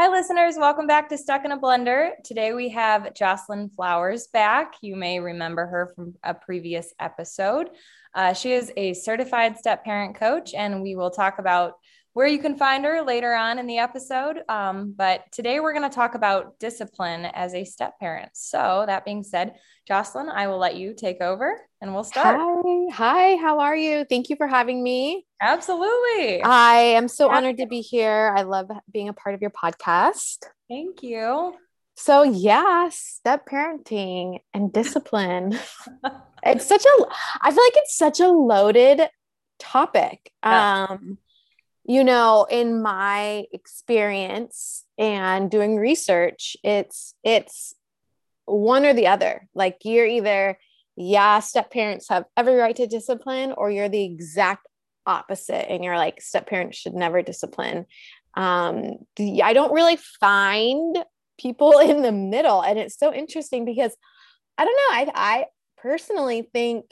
Hi, listeners. Welcome back to Stuck in a Blender. Today we have Joslynn Flowers back. You may remember her from a previous episode. Uh, she is a certified step parent coach, and we will talk about where you can find her later on in the episode. Um, but today we're going to talk about discipline as a step parent. So, that being said, Joslynn, I will let you take over and we'll start. Hi, hi, how are you? Thank you for having me. Absolutely. I am so honored to be here. I love being a part of your podcast. Thank you. So, yeah, step parenting and discipline. it's such a, I feel like it's such a loaded topic. Yeah. Um, you know in my experience and doing research it's it's one or the other like you're either yeah step parents have every right to discipline or you're the exact opposite and you're like step parents should never discipline um i don't really find people in the middle and it's so interesting because i don't know i i personally think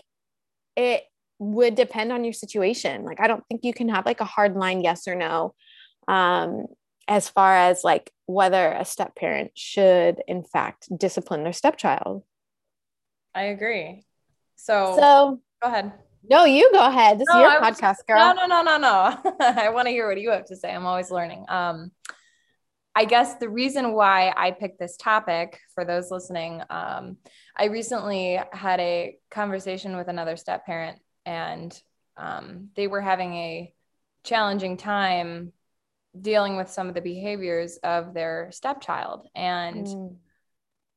it would depend on your situation. Like, I don't think you can have like a hard line yes or no um, as far as like whether a step parent should, in fact, discipline their stepchild. I agree. So, so go ahead. No, you go ahead. This no, is your was, podcast, girl. No, no, no, no, no. I want to hear what you have to say. I'm always learning. Um, I guess the reason why I picked this topic for those listening, um, I recently had a conversation with another step parent and um, they were having a challenging time dealing with some of the behaviors of their stepchild and mm.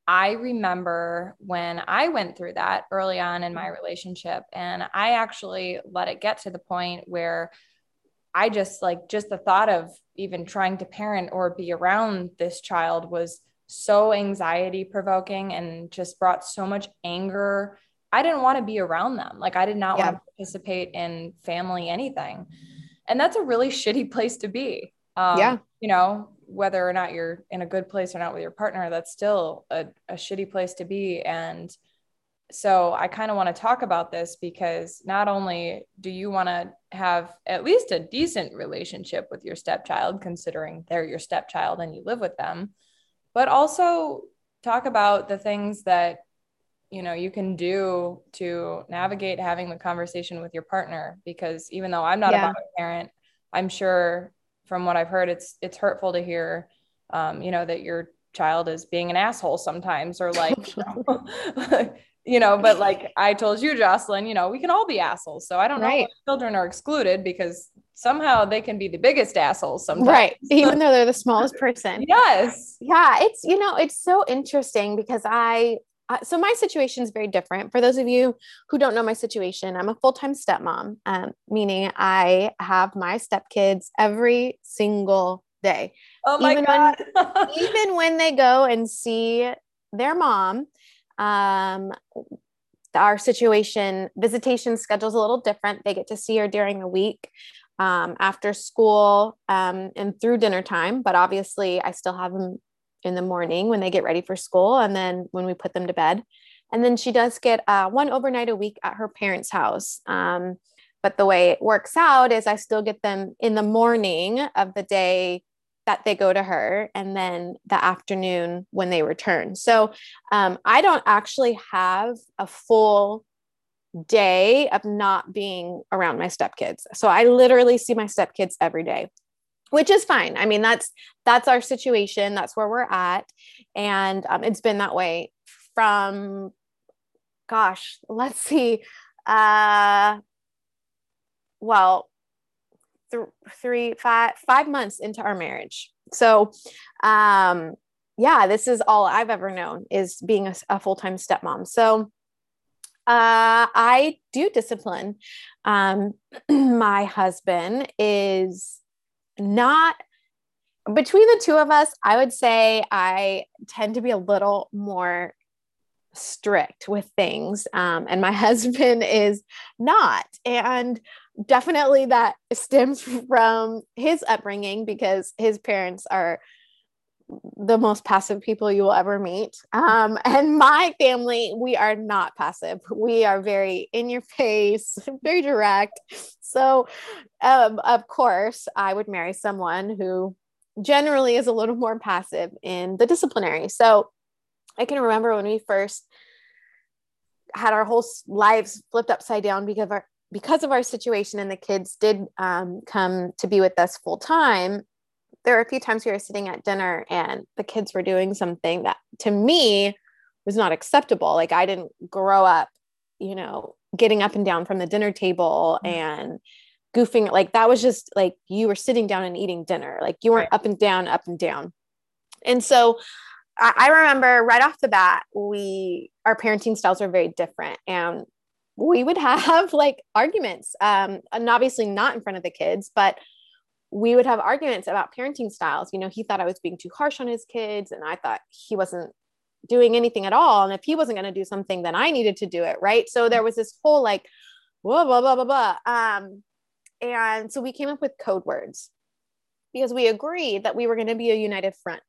I remember when I went through that early on in my relationship, and I actually let it get to the point where I just like just the thought of even trying to parent or be around this child was so anxiety provoking and just brought so much anger I didn't want to be around them. Like I did not yeah. want to participate in family anything. And that's a really shitty place to be. Um, yeah. You know, whether or not you're in a good place or not with your partner, that's still a, a shitty place to be. And so I kind of want to talk about this because not only do you want to have at least a decent relationship with your stepchild, considering they're your stepchild and you live with them, but also talk about the things that you know you can do to navigate having the conversation with your partner because even though i'm not yeah. a parent i'm sure from what i've heard it's it's hurtful to hear um, you know that your child is being an asshole sometimes or like you know, you know but like i told you Joslynn you know we can all be assholes. So i don't right. know if children are excluded because somehow they can be the biggest assholes sometimes. Right. Even though they're the smallest person. Yes. Yeah. It's you know it's so interesting because i uh, so my situation is very different. For those of you who don't know my situation, I'm a full-time stepmom, um, meaning I have my stepkids every single day. Oh my even god! When, even when they go and see their mom, um, our situation visitation schedules a little different. They get to see her during the week. Um, after school um, and through dinner time, but obviously I still have them in the morning when they get ready for school and then when we put them to bed. And then she does get uh, one overnight a week at her parents house. Um, but the way it works out is i still get them in the morning of the day that they go to her and then the afternoon when they return. So um, i don't actually have a full day of not being around my stepkids. So i literally see my stepkids every day which is fine. I mean, that's that's our situation. That's where we're at, and um, it's been that way from, gosh, let's see, uh, well, th- three, five, five months into our marriage. So, um, yeah, this is all I've ever known is being a, a full time stepmom. So. Uh, I do discipline. Um, my husband is not between the two of us, I would say I tend to be a little more strict with things. Um, and my husband is not. And definitely that stems from his upbringing because his parents are the most passive people you will ever meet. Um, and my family, we are not passive. We are very in your face, very direct. So, um, of course, I would marry someone who generally is a little more passive in the disciplinary. So I can remember when we first had our whole lives flipped upside down because of our because of our situation and the kids did um, come to be with us full time there were a few times we were sitting at dinner and the kids were doing something that to me was not acceptable like i didn't grow up you know getting up and down from the dinner table mm-hmm. and goofing like that was just like you were sitting down and eating dinner like you weren't up and down up and down and so I remember right off the bat, we our parenting styles were very different, and we would have like arguments. Um, and obviously not in front of the kids, but we would have arguments about parenting styles. You know, he thought I was being too harsh on his kids, and I thought he wasn't doing anything at all. And if he wasn't going to do something, then I needed to do it, right? So there was this whole like, blah blah blah blah blah. Um, and so we came up with code words because we agreed that we were going to be a united front.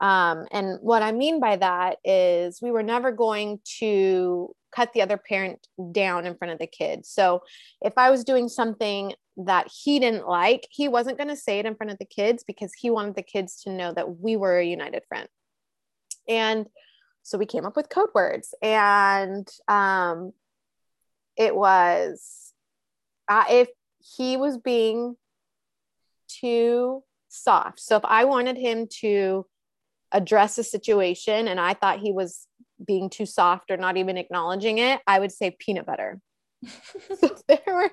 Um, and what I mean by that is we were never going to cut the other parent down in front of the kids. So if I was doing something that he didn't like, he wasn't going to say it in front of the kids because he wanted the kids to know that we were a united front. And so we came up with code words and um, it was uh, if he was being too soft. So if I wanted him to address a situation and I thought he was being too soft or not even acknowledging it, I would say peanut butter. So there were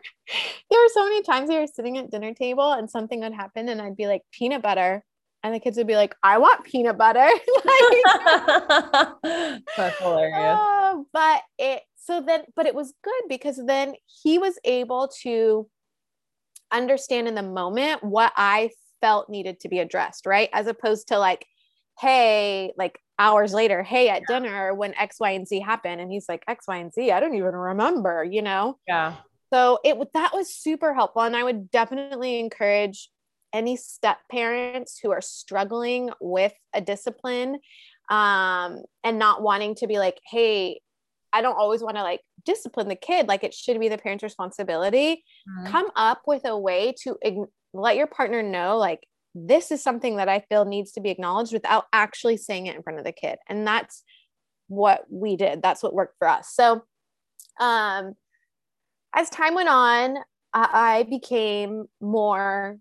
there were so many times we were sitting at dinner table and something would happen and I'd be like peanut butter. And the kids would be like I want peanut butter. Like, that's hilarious. uh, but it so then but it was good because then he was able to understand in the moment what I felt needed to be addressed right? As opposed to like hey, like hours later, hey, at yeah. dinner when X, Y, and Z happened. And he's like, X, Y, and Z, I don't even remember, you know? Yeah. So it that was super helpful. And I would definitely encourage any step parents who are struggling with a discipline um, and not wanting to be like, hey, I don't always want to like discipline the kid. Like it should be the parent's responsibility. Mm-hmm. Come up with a way to ig- let your partner know, like, this is something that I feel needs to be acknowledged without actually saying it in front of the kid. And that's what we did. That's what worked for us. So, um, as time went on, I became more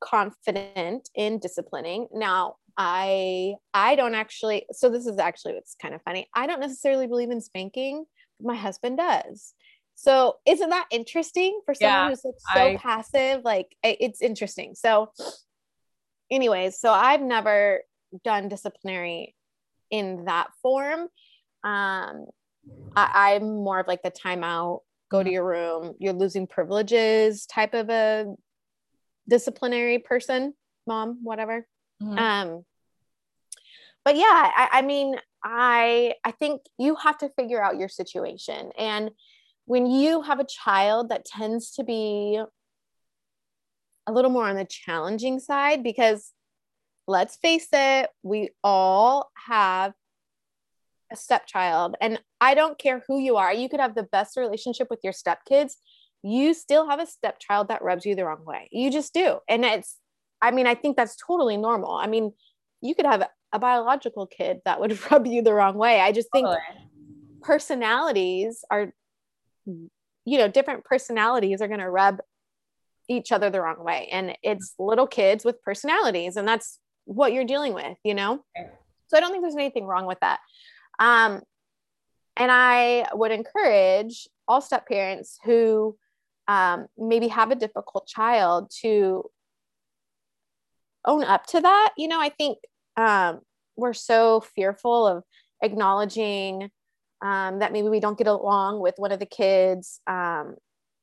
confident in disciplining. Now, I I don't actually so this is actually what's kind of funny. I don't necessarily believe in spanking, but my husband does. So isn't that interesting for someone yeah, who's like so I, passive? Like it's interesting. So anyways, so I've never done disciplinary in that form. Um, I, I'm more of like the timeout, go to your room, you're losing privileges type of a disciplinary person, mom, whatever. Mm-hmm. Um, but yeah, I, I mean, I I think you have to figure out your situation. And when you have a child that tends to be a little more on the challenging side because let's face it, we all have a stepchild. And I don't care who you are, you could have the best relationship with your stepkids. You still have a stepchild that rubs you the wrong way. You just do. And it's, I mean, I think that's totally normal. I mean, you could have a biological kid that would rub you the wrong way. I just think personalities are, you know, different personalities are going to rub each other the wrong way. And it's little kids with personalities and that's what you're dealing with you know? So i don't think there's anything wrong with that. Um and i would encourage all step parents who um, maybe have a difficult child to own up to that. You know i think um, we're so fearful of acknowledging um, that maybe we don't get along with one of the kids um,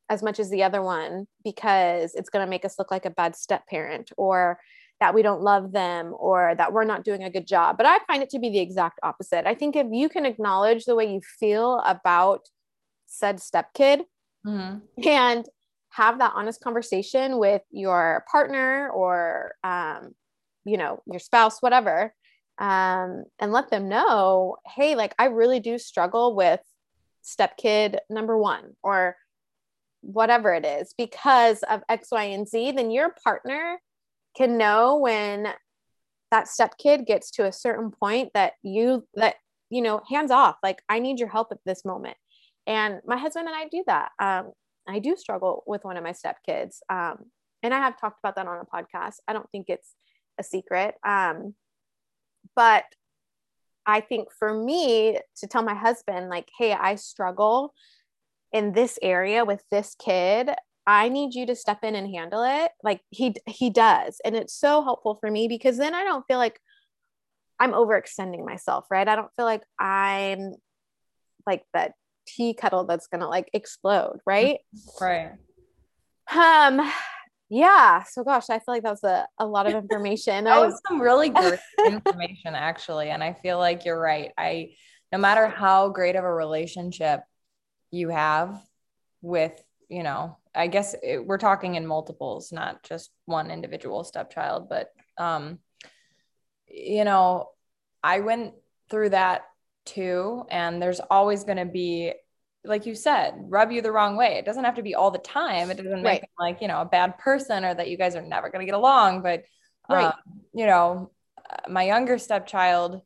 as much as the other one because it's going to make us look like a bad step parent or that we don't love them or that we're not doing a good job. But I find it to be the exact opposite. I think if you can acknowledge the way you feel about said step kid mm-hmm. and have that honest conversation with your partner or um, you know your spouse whatever um, and let them know hey like i really do struggle with step kid number one or whatever it is because of X, Y, and Z, then your partner can know when that step kid gets to a certain point that you that you know hands off like i need your help at this moment. And my husband and i do that. Um, i do struggle with one of my step kids um, and i have talked about that on a podcast. I don't think it's a secret. Um, but i think for me to tell my husband like hey i struggle in this area with this kid I need you to step in and handle it. Like he he does. And it's so helpful for me because then I don't feel like I'm overextending myself, right? I don't feel like I'm like that tea kettle that's to like explode, right? Right. Um yeah, so gosh, I feel like that was a, a lot of information. that was some really great information actually, and I feel like you're right. I no matter how great of a relationship you have with, you know, I guess it, we're talking in multiples, not just one individual stepchild, but um, you know, I went through that too, and there's always going to be, like you said, rub you the wrong way. It doesn't have to be all the time. It doesn't make right. like you know a bad person or that you guys are never going to get along. But right. Um, you know, my younger stepchild,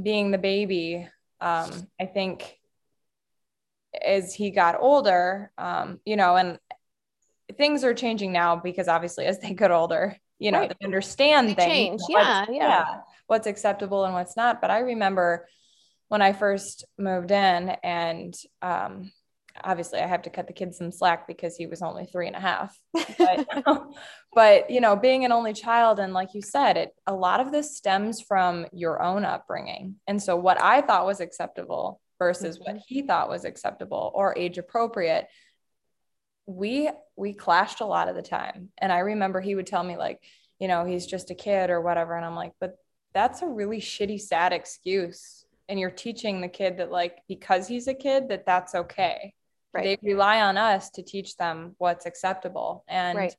being the baby, um, I think as he got older, um, you know, and things are changing now because obviously as they get older, you know, right. they understand they things. Change. Yeah, yeah. Yeah. What's acceptable and what's not. But I remember when I first moved in and um, obviously I have to cut the kid some slack because he was only three and a half. But, but you know, being an only child and like you said, it a lot of this stems from your own upbringing. And so what I thought was acceptable versus mm-hmm. what he thought was acceptable or age appropriate we we clashed a lot of the time. And i remember he would tell me like you know he's just a kid or whatever. And i'm like but that's a really shitty sad excuse. And you're teaching the kid that like because he's a kid that that's okay. Right. they rely on us to teach them what's acceptable. And right.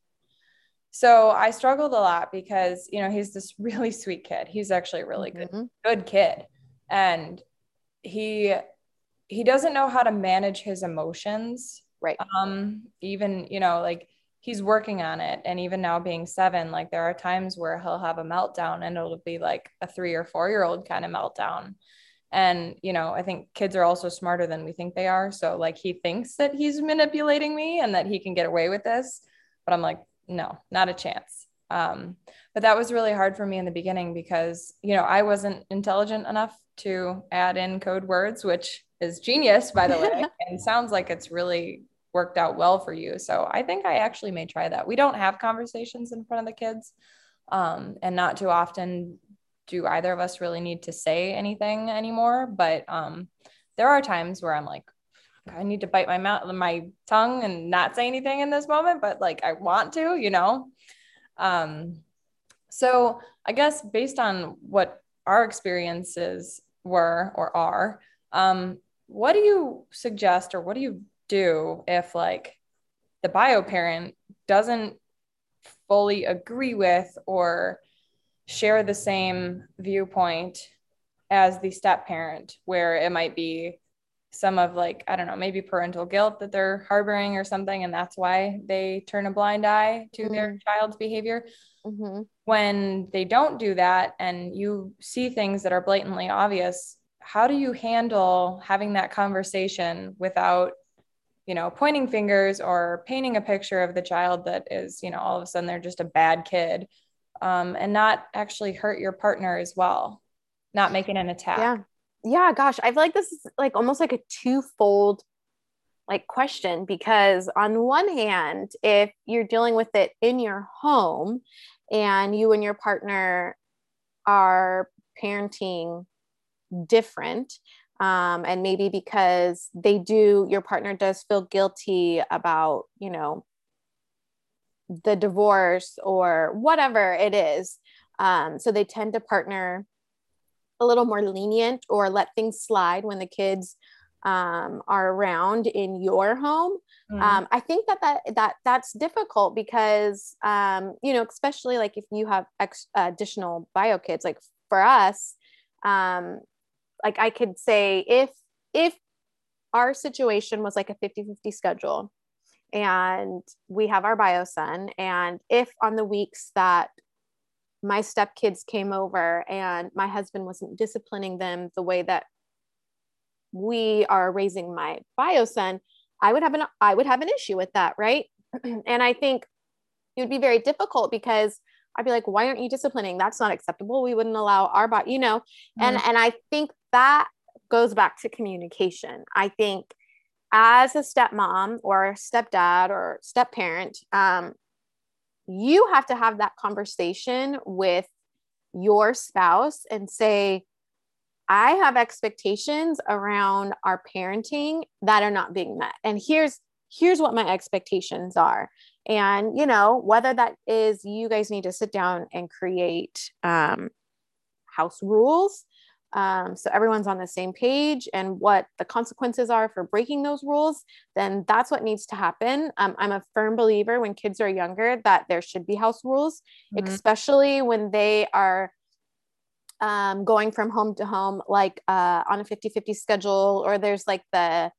so i struggled a lot because you know he's this really sweet kid. He's actually a really mm-hmm. good good kid. And he he doesn't know how to manage his emotions. Right. Um even you know like he's working on it. And even now being seven like there are times where he'll have a meltdown and it'll be like a three or four year old kind of meltdown. And you know i think kids are also smarter than we think they are. So like he thinks that he's manipulating me and that he can get away with this. But i'm like no not a chance um, but that was really hard for me in the beginning because you know i wasn't intelligent enough to add in code words which is genius, by the way, and sounds like it's really worked out well for you. So I think I actually may try that. We don't have conversations in front of the kids, um, and not too often do either of us really need to say anything anymore. But um, there are times where I'm like, I need to bite my mouth, my tongue, and not say anything in this moment, but like I want to, you know. Um, so I guess based on what our experiences were or are, um, what do you suggest or what do you do if like the bio parent doesn't fully agree with or share the same viewpoint as the step parent where it might be some of like i don't know maybe parental guilt that they're harboring or something and that's why they turn a blind eye to mm-hmm. their child's behavior mm-hmm. when they don't do that and you see things that are blatantly obvious how do you handle having that conversation without you know pointing fingers or painting a picture of the child that is you know all of a sudden they're just a bad kid um, and not actually hurt your partner as well not making an attack yeah yeah gosh i feel like this is like almost like a twofold like question because on one hand if you're dealing with it in your home and you and your partner are parenting different um, and maybe because they do your partner does feel guilty about you know the divorce or whatever it is um, so they tend to partner a little more lenient or let things slide when the kids um, are around in your home mm. um, i think that, that that that's difficult because um, you know especially like if you have ex- additional bio kids like for us um, like I could say if if our situation was like a 50-50 schedule and we have our bio son and if on the weeks that my stepkids came over and my husband wasn't disciplining them the way that we are raising my bio son, I would have an I would have an issue with that, right? and I think it would be very difficult because I'd be like, why aren't you disciplining? That's not acceptable. We wouldn't allow our body, you know. Mm-hmm. And and I think that goes back to communication. I think as a stepmom or stepdad or stepparent um, you have to have that conversation with your spouse and say, I have expectations around our parenting that are not being met. And here's here's what my expectations are. And you know, whether that is you guys need to sit down and create um, house rules um, so everyone's on the same page and what the consequences are for breaking those rules then that's what needs to happen um, i'm a firm believer when kids are younger that there should be house rules mm-hmm. especially when they are um, going from home to home like uh, on a 50-50 schedule or there's like the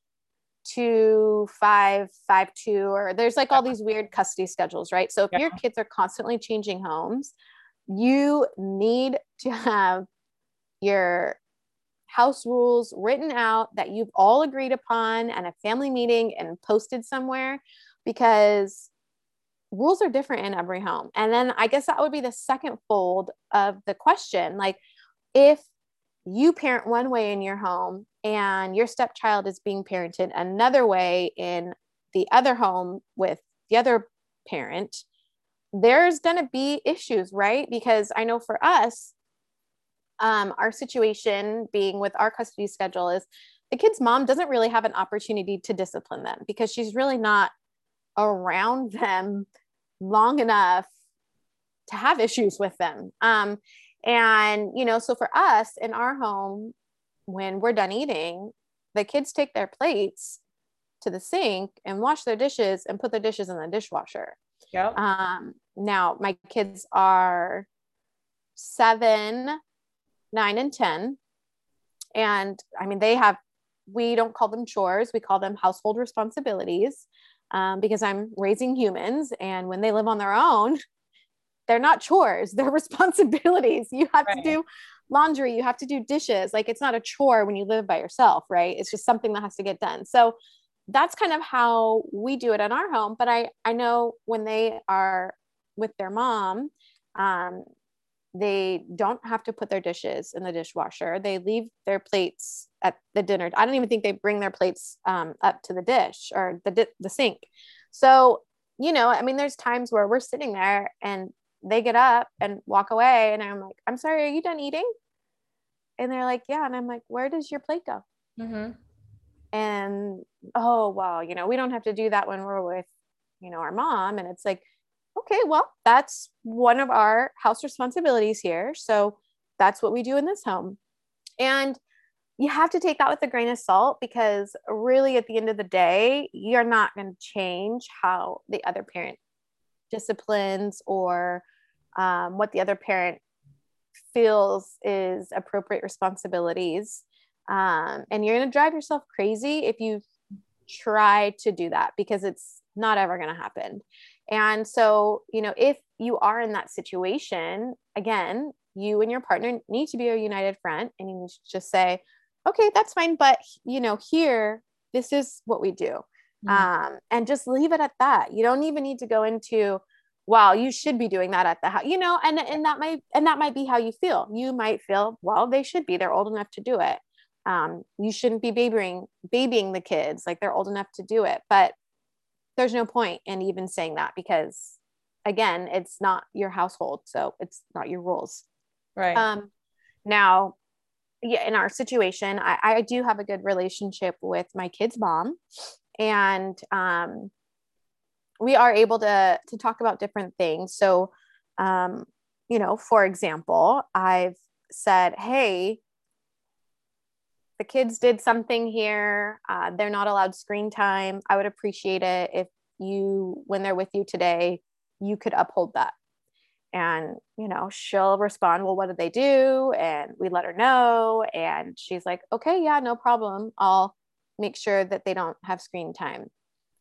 two five five two or there's like all these weird custody schedules right so if yeah. your kids are constantly changing homes you need to have your house rules written out that you've all agreed upon and a family meeting and posted somewhere because rules are different in every home. And then I guess that would be the second fold of the question. Like if you parent one way in your home and your stepchild is being parented another way in the other home with the other parent, there's going to be issues, right? Because I know for us, um, our situation being with our custody schedule is the kid's mom doesn't really have an opportunity to discipline them because she's really not around them long enough to have issues with them. Um, and, you know, so for us in our home, when we're done eating, the kids take their plates to the sink and wash their dishes and put their dishes in the dishwasher. Yep. Um, now, my kids are seven, nine and 10. And I mean, they have, we don't call them chores, we call them household responsibilities um, because I'm raising humans. And when they live on their own, they're not chores, they're responsibilities. You have right. to do laundry, you have to do dishes. Like it's not a chore when you live by yourself, right? It's just something that has to get done. So that's kind of how we do it in our home. But I, I know when they are with their mom, um, they don't have to put their dishes in the dishwasher. They leave their plates at the dinner. I don't even think they bring their plates um, up to the dish or the di- the sink. So you know, I mean, there's times where we're sitting there and they get up and walk away, and I'm like, "I'm sorry, are you done eating?" And they're like, "Yeah," and I'm like, "Where does your plate go?" Mm-hmm. And oh well, you know, we don't have to do that when we're with, you know, our mom, and it's like okay, well, that's one of our house responsibilities here. So that's what we do in this home. And you have to take that with a grain of salt because really at the end of the day, you're not going to change how the other parent disciplines or um, what the other parent feels is appropriate responsibilities. Um, and you're going to drive yourself crazy if you try to do that because it's not ever going to happen. And so, you know, if you are in that situation, again, you and your partner need to be a united front and you need to just say, okay, that's fine. But, you know, here, this is what we do. Mm-hmm. Um, and just leave it at that. You don't even need to go into, well, you should be doing that at the house, you know, and, and that might, and that might be how you feel. You might feel, well, they should be, they're old enough to do it. Um, you shouldn't be babying, babying the kids like they're old enough to do it. But there's no point in even saying that because again it's not your household so it's not your rules. Right. Um now yeah in our situation i i do have a good relationship with my kid's mom and um we are able to to talk about different things. So um you know for example i've said hey the kids did something here. Uh, they're not allowed screen time. I would appreciate it if you, when they're with you today, you could uphold that. And, you know, she'll respond, Well, what did they do? And we let her know. And she's like, Okay, yeah, no problem. I'll make sure that they don't have screen time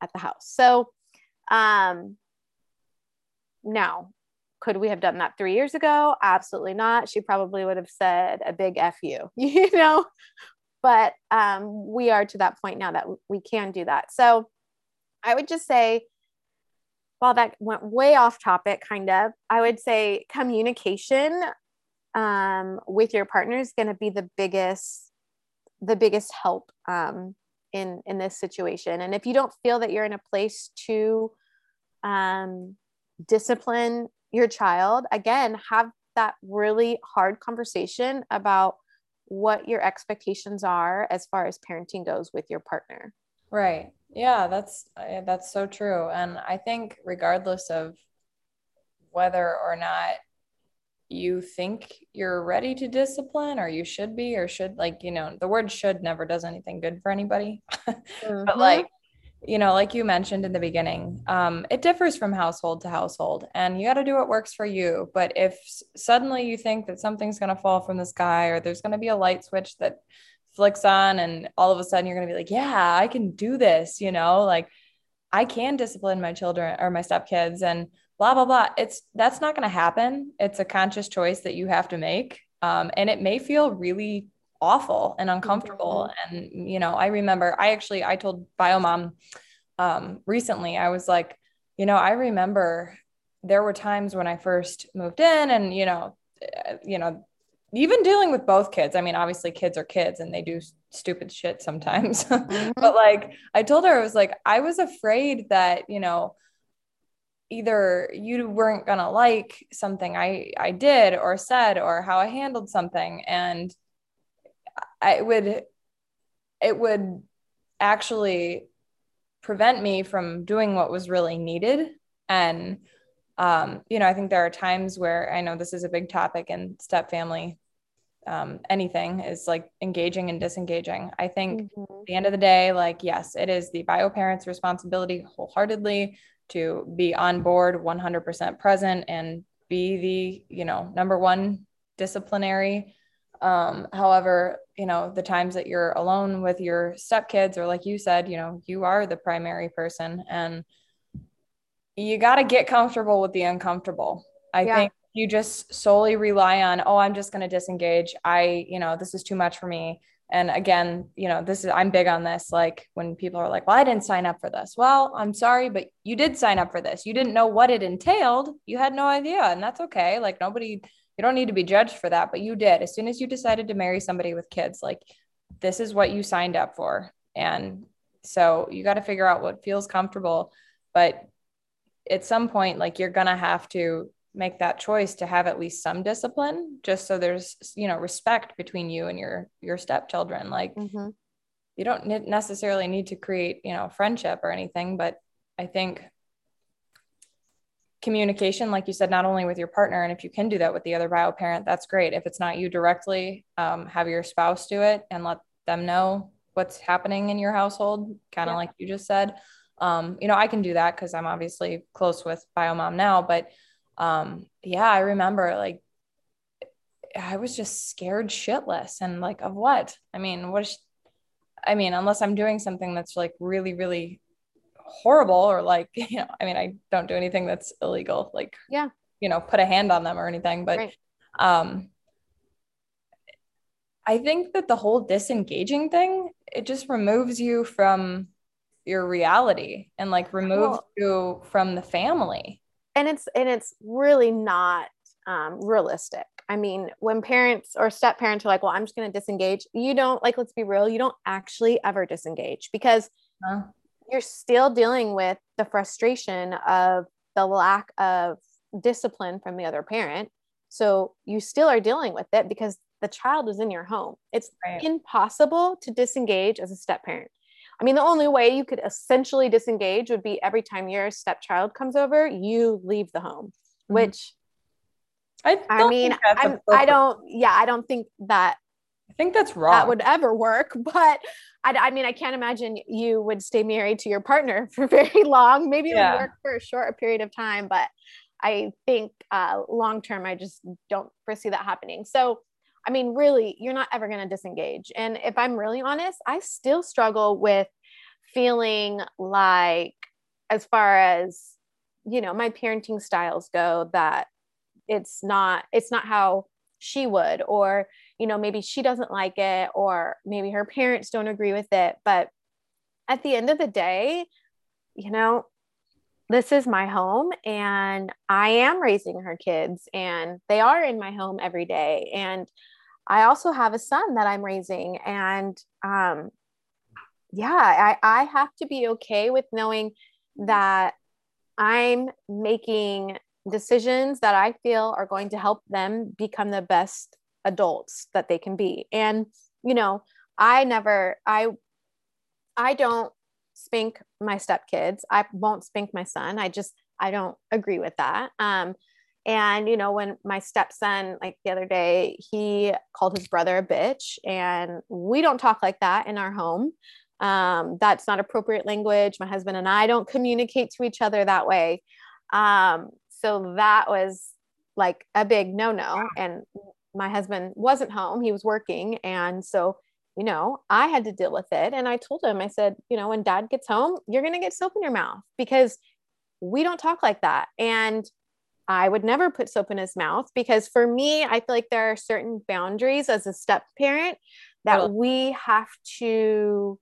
at the house. So, um, now could we have done that three years ago? Absolutely not. She probably would have said a big F you, you know? But um, we are to that point now that we can do that. So I would just say, while that went way off topic, kind of, I would say communication um, with your partner is going to be the biggest, the biggest help um, in in this situation. And if you don't feel that you're in a place to um, discipline your child, again, have that really hard conversation about what your expectations are as far as parenting goes with your partner. Right. Yeah, that's that's so true. And I think regardless of whether or not you think you're ready to discipline or you should be or should like you know the word should never does anything good for anybody mm-hmm. but like you know like you mentioned in the beginning um, it differs from household to household and you got to do what works for you. But if suddenly you think that something's going to fall from the sky or there's going to be a light switch that flicks on and all of a sudden you're going to be like yeah i can do this you know? Like i can discipline my children or my stepkids and blah blah blah. It's that's not going to happen. It's a conscious choice that you have to make um, and it may feel really awful and uncomfortable mm-hmm. and you know i remember i actually i told biomom um, recently i was like you know i remember there were times when i first moved in and you know uh, you know even dealing with both kids i mean obviously kids are kids and they do stupid shit sometimes mm-hmm. but like i told her i was like i was afraid that you know either you weren't going to like something I, I did or said or how I handled something. And I would, it would actually prevent me from doing what was really needed. And, um, you know, I think there are times where I know this is a big topic in step family. Um, anything is like engaging and disengaging. I think mm-hmm. at the end of the day, like, yes, it is the bio parent's responsibility wholeheartedly to be on board 100% present and be the you know number one disciplinary um, however you know the times that you're alone with your stepkids or like you said you know you are the primary person and you got to get comfortable with the uncomfortable. I yeah. think you just solely rely on oh i'm just going to disengage. I you know this is too much for me. And again you know this is i'm big on this like when people are like well i didn't sign up for this. Well i'm sorry but you did sign up for this. You didn't know what it entailed. You had no idea and that's okay. Like nobody you don't need to be judged for that but you did. As soon as you decided to marry somebody with kids like this is what you signed up for. And so you got to figure out what feels comfortable but at some point like you're gonna have to make that choice to have at least some discipline just so there's you know respect between you and your your stepchildren. Like mm-hmm. you don't necessarily need to create you know friendship or anything but i think communication like you said not only with your partner and if you can do that with the other bio parent that's great if it's not you directly um, have your spouse do it and let them know what's happening in your household kind of yeah. like you just said um, you know i can do that because i'm obviously close with bio mom now but um, yeah, I remember like I was just scared shitless and like of what? I mean, what is, I mean, unless I'm doing something that's like really, really horrible or like, you know, I mean, I don't do anything that's illegal, like, yeah, you know, put a hand on them or anything, but, right. um, I think that the whole disengaging thing, it just removes you from your reality and like removes cool. you from the family and it's and it's really not um, realistic i mean when parents or step parents are like well i'm just going to disengage you don't like let's be real you don't actually ever disengage because huh? You're still dealing with the frustration of the lack of discipline from the other parent so you still are dealing with it because the child is in your home it's right. impossible to disengage as a step parent I mean, the only way you could essentially disengage would be every time your stepchild comes over, you leave the home, mm-hmm. which I, I mean, I'm, I don't, yeah, I don't think that. I think that's wrong. That would ever work. But I, I mean, I can't imagine you would stay married to your partner for very long. Maybe it yeah. would work for a short period of time, but I think uh, long term, I just don't foresee that happening. So I mean, really, you're not ever going to disengage. And if I'm really honest, I still struggle with feeling like, as far as, you know, my parenting styles go, that it's not it's not how she would or you know maybe she doesn't like it or maybe her parents don't agree with it but at the end of the day you know this is my home and I am raising her kids and they are in my home every day. And I also have a son that I'm raising. And um, yeah, I, I have to be okay with knowing that I'm making decisions that I feel are going to help them become the best adults that they can be. And, you know, I never, I, I don't spank my stepkids. I won't spank my son. I just I don't agree with that. Um, and you know, when my stepson, like the other day, he called his brother a bitch, and we don't talk like that in our home. Um, that's not appropriate language. My husband and I don't communicate to each other that way. Um, so that was like a big no no. And my husband wasn't home; he was working, and so you know, I had to deal with it. And I told him, I said, you know, when dad gets home, you're going to get soap in your mouth because we don't talk like that. And I would never put soap in his mouth because for me, I feel like there are certain boundaries as a step parent that we have to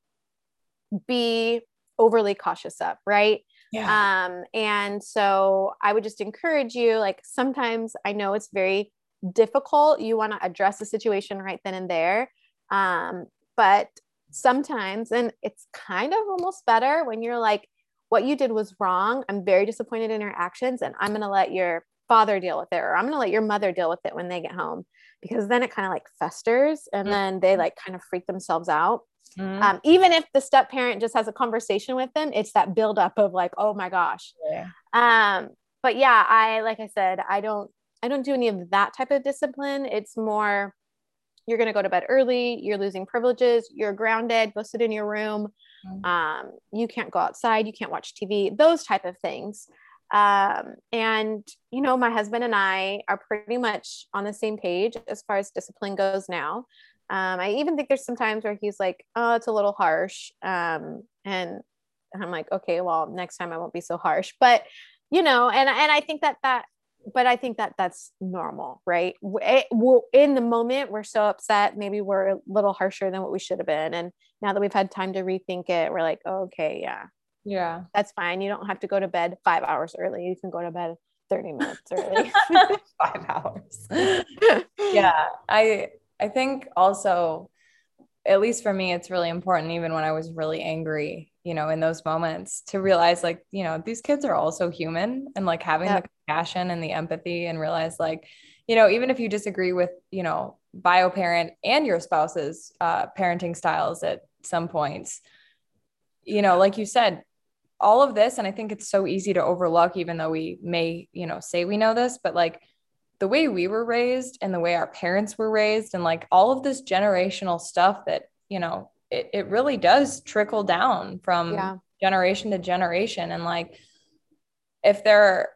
be overly cautious of, right? Yeah. Um, and so I would just encourage you, like sometimes I know it's very difficult. You want to address the situation right then and there. Um, but sometimes, and it's kind of almost better when you're like, what you did was wrong. I'm very disappointed in your actions, and I'm going to let your father deal with it, or I'm going to let your mother deal with it when they get home, because then it kind of like festers and mm-hmm. then they like kind of freak themselves out. Mm-hmm. Um, even if the step parent just has a conversation with them, it's that buildup of like, oh my gosh. Yeah. Um, but yeah, I like I said, I don't I don't do any of that type of discipline. It's more you're going to go to bed early you're losing privileges you're grounded go sit in your room. Mm-hmm. um, you can't go outside you can't watch tv those type of things. Um, and you know my husband and i are pretty much on the same page as far as discipline goes now. Um, i even think there's some times where he's like oh it's a little harsh. Um, and i'm like okay well next time i won't be so harsh. But you know and and i think that that but I think that that's normal, right? It, eh, in the moment, we're so upset. Maybe we're a little harsher than what we should have been. And now that we've had time to rethink it, we're like, oh, okay, yeah. Yeah. That's fine. You don't have to go to bed five hours early. You can go to bed 30 minutes early. five hours. yeah. I, I think also, at least for me, it's really important, even when I was really angry, you know, in those moments to realize like, you know, these kids are also human and like having the compassion and the empathy and realize like, you know, even if you disagree with, you know, bio parent and your spouse's uh, parenting styles at some points, you know, like you said, all of this, and I think it's so easy to overlook, even though we may, you know, say we know this, but like the way we were raised and the way our parents were raised, and like all of this generational stuff that, you know, it, it really does trickle down from yeah. generation to generation. And like, if there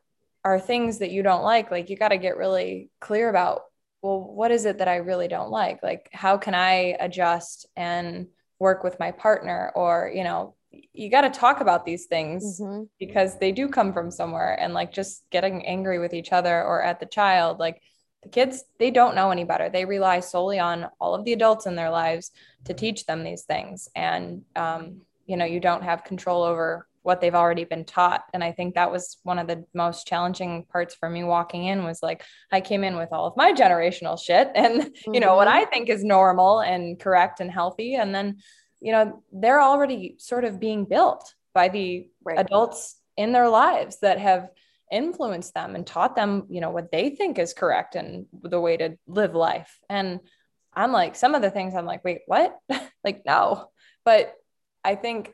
are things that you don't like, like you got to get really clear about, well, what is it that I really don't like? Like, how can I adjust and work with my partner? Or, you know, you got to talk about these things mm-hmm. because they do come from somewhere. And like just getting angry with each other or at the child, like the kids, they don't know any better. They rely solely on all of the adults in their lives to teach them these things. And, um, you know, you don't have control over what they've already been taught and i think that was one of the most challenging parts for me walking in was like i came in with all of my generational shit and mm-hmm. you know what mm-hmm. i think is normal and correct and healthy and then you know they're already sort of being built by the right. adults in their lives that have influenced them and taught them you know what they think is correct and the way to live life. And i'm like some of the things i'm like wait what? Like no. But i think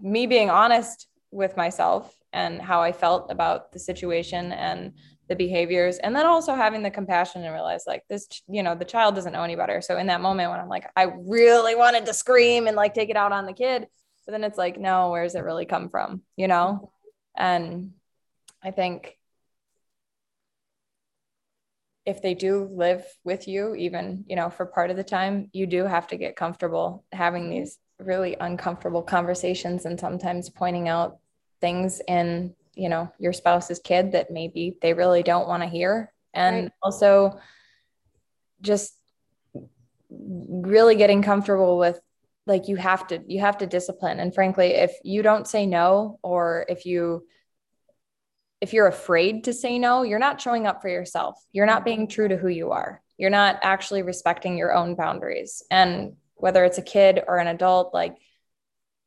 me being honest with myself and how I felt about the situation and the behaviors and then also having the compassion and realize like this you know the child doesn't know any better. So in that moment when i'm like i really wanted to scream and like take it out on the kid but then it's like no where's it really come from you know and i think if they do live with you even you know for part of the time you do have to get comfortable having these really uncomfortable conversations and sometimes pointing out things in you know, your spouse's kid that maybe they really don't want to hear. And right. also just really getting comfortable with like you have to you have to discipline. And frankly if you don't say no or if you if you're afraid to say no you're not showing up for yourself. You're not being true to who you are. You're not actually respecting your own boundaries. And whether it's a kid or an adult like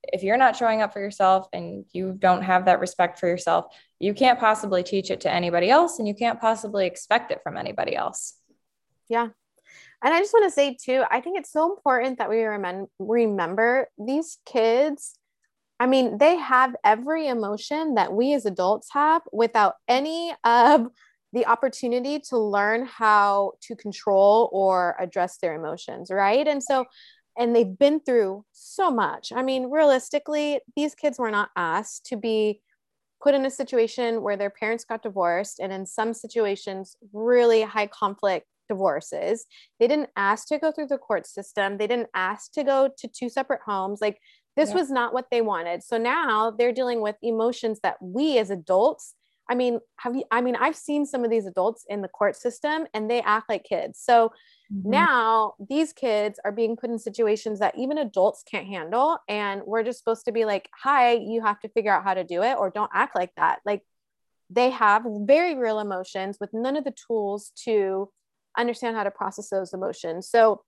if you're not showing up for yourself and you don't have that respect for yourself you can't possibly teach it to anybody else and you can't possibly expect it from anybody else. Yeah and I just want to say too, I think it's so important that we remember these kids. I mean, they have every emotion that we as adults have without any of the opportunity to learn how to control or address their emotions, right? And so and they've been through so much. I mean, realistically, these kids were not asked to be put in a situation where their parents got divorced and in some situations really high conflict divorces. They didn't ask to go through the court system. They didn't ask to go to two separate homes. Like this yeah. was not what they wanted. So now they're dealing with emotions that we as adults, I mean, have you, I mean, I've seen some of these adults in the court system and they act like kids. So mm-hmm. now these kids are being put in situations that even adults can't handle. And we're just supposed to be like, hi, you have to figure out how to do it or don't act like that. Like they have very real emotions with none of the tools to understand how to process those emotions. So,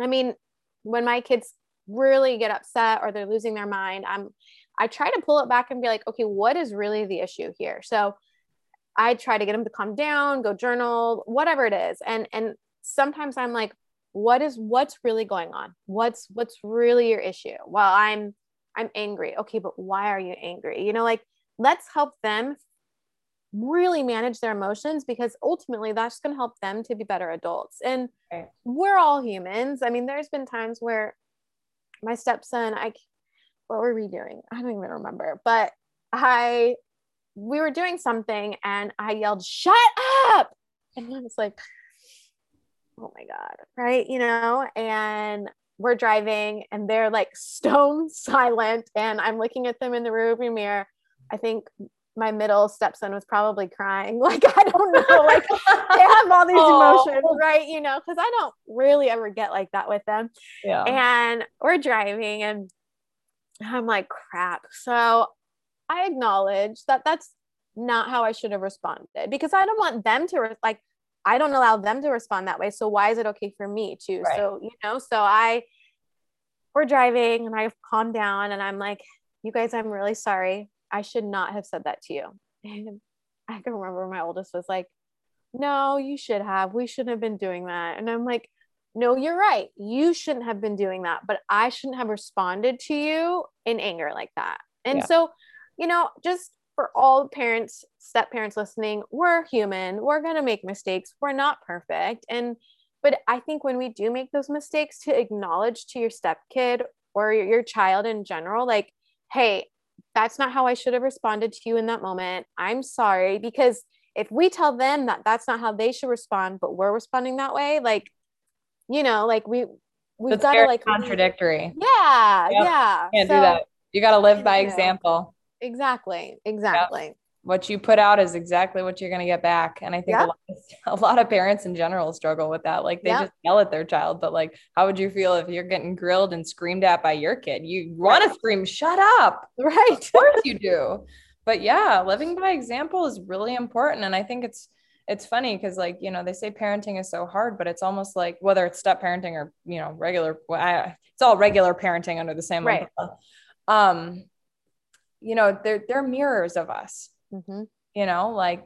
I mean, when my kids really get upset or they're losing their mind, I'm I try to pull it back and be like, okay, what is really the issue here? So, I try to get them to calm down, go journal, whatever it is. And and sometimes I'm like, what is what's really going on? What's what's really your issue? Well, I'm I'm angry. Okay, but why are you angry? You know, like let's help them really manage their emotions because ultimately that's going to help them to be better adults. And right. we're all humans. I mean, there's been times where my stepson, I, what were we doing? I don't even remember, but I, we were doing something and I yelled, shut up. And I was like, oh my God. Right. You know, and we're driving and they're like stone silent. And I'm looking at them in the rearview mirror. I think my middle stepson was probably crying. Like, I don't know, like they have all these oh. emotions, right? You know, because I don't really ever get like that with them. Yeah. And we're driving and I'm like, crap. So I acknowledge that that's not how I should have responded because I don't want them to, re- like, I don't allow them to respond that way. So why is it okay for me to? Right. So, you know, so I, we're driving and I've calmed down and I'm like, you guys, I'm really sorry. I should not have said that to you. And I can remember my oldest was like, No, you should have. We shouldn't have been doing that. And I'm like, No, you're right. You shouldn't have been doing that, but I shouldn't have responded to you in anger like that. And yeah. so, you know, just for all parents, step parents listening, we're human. We're going to make mistakes. We're not perfect. And, but I think when we do make those mistakes, to acknowledge to your step kid or your, your child in general, like, hey, that's not how I should have responded to you in that moment. I'm sorry. Because if we tell them that that's not how they should respond, but we're responding that way, like, you know, like we, we've got to like contradictory. Yeah. Yep. Yeah. Can't so, do that. You got to live by example. Exactly. Exactly. Yep what you put out is exactly what you're going to get back. And i think a, lot of, a, lot of, parents in general struggle with that. Like they just yell at their child but like how would you feel if you're getting grilled and screamed at by your kid? You want to scream shut up. Right. Of course you do. But yeah living by example is really important. And i think it's it's funny because like you know they say parenting is so hard but it's almost like whether it's step parenting or you know regular well, I, it's all regular parenting under the same right. umbrella um you know they're they're mirrors of us Mm-hmm. You know, like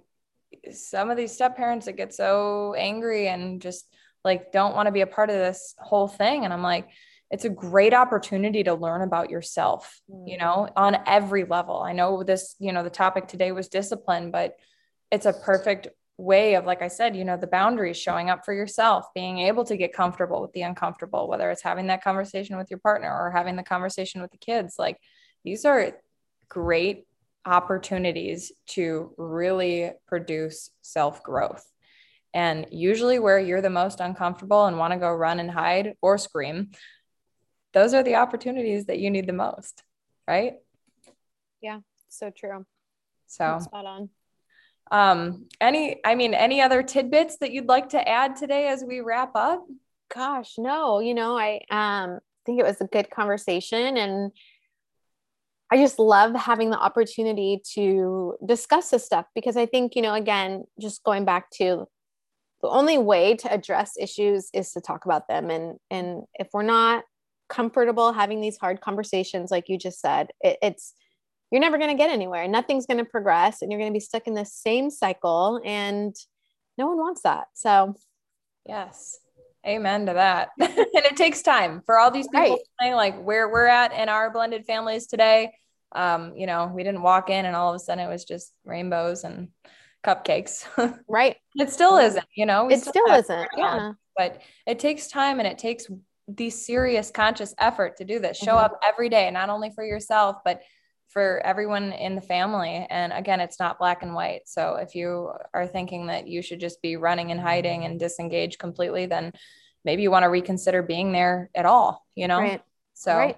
some of these step parents that get so angry and just like don't want to be a part of this whole thing. And I'm like, it's a great opportunity to learn about yourself, mm-hmm. you know, on every level. I know this, you know, the topic today was discipline, but it's a perfect way of like i said you know the boundaries showing up for yourself being able to get comfortable with the uncomfortable whether it's having that conversation with your partner or having the conversation with the kids like these are great opportunities to really produce self growth. And usually, where you're the most uncomfortable and want to go run and hide or scream, those are the opportunities that you need the most, right? Yeah, so true. So spot on. Um, any, I mean, any other tidbits that you'd like to add today as we wrap up? Gosh, no, you know, I um think it was a good conversation and I just love having the opportunity to discuss this stuff because I think, you know, again, just going back to the only way to address issues is to talk about them. And, and if we're not comfortable having these hard conversations, like you just said, it, it's, you're never going to get anywhere. Nothing's going to progress and you're going to be stuck in the same cycle. And no one wants that. So, yes. Amen to that. and it takes time for all these people right. like where we're at in our blended families today. Um, you know, we didn't walk in and all of a sudden it was just rainbows and cupcakes. right. It still isn't, you know, it still, still isn't. Yeah. But it takes time and it takes the serious conscious effort to do this. Show mm-hmm. up every day, not only for yourself, but for everyone in the family. And again, it's not black and white. So if you are thinking that you should just be running and hiding and disengage completely, then maybe you want to reconsider being there at all, you know? Right. So, right.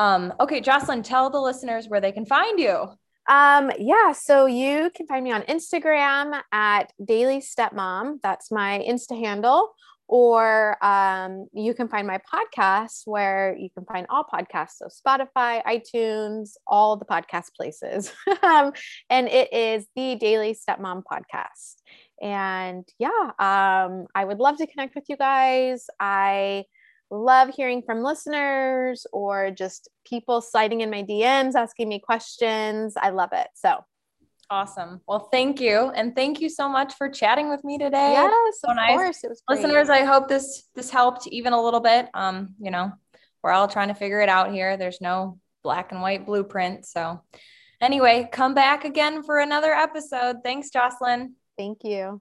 Um, okay, Joslynn, tell the listeners where they can find you. Um, yeah, so you can find me on Instagram at Daily Stepmom. That's my Insta handle. Or um, you can find my podcast where you can find all podcasts. So spotify itunes all the podcast places. Um, and it is the daily stepmom podcast. And yeah um, i would love to connect with you guys. I love hearing from listeners or just people sliding in my dms asking me questions i love it so Awesome. Well, thank you. And thank you so much for chatting with me today. Yes, so of nice. course. It was great. Listeners, I hope this this helped even a little bit. Um, you know, we're all trying to figure it out here. There's no black and white blueprint. So anyway, come back again for another episode. Thanks, Joslynn. Thank you.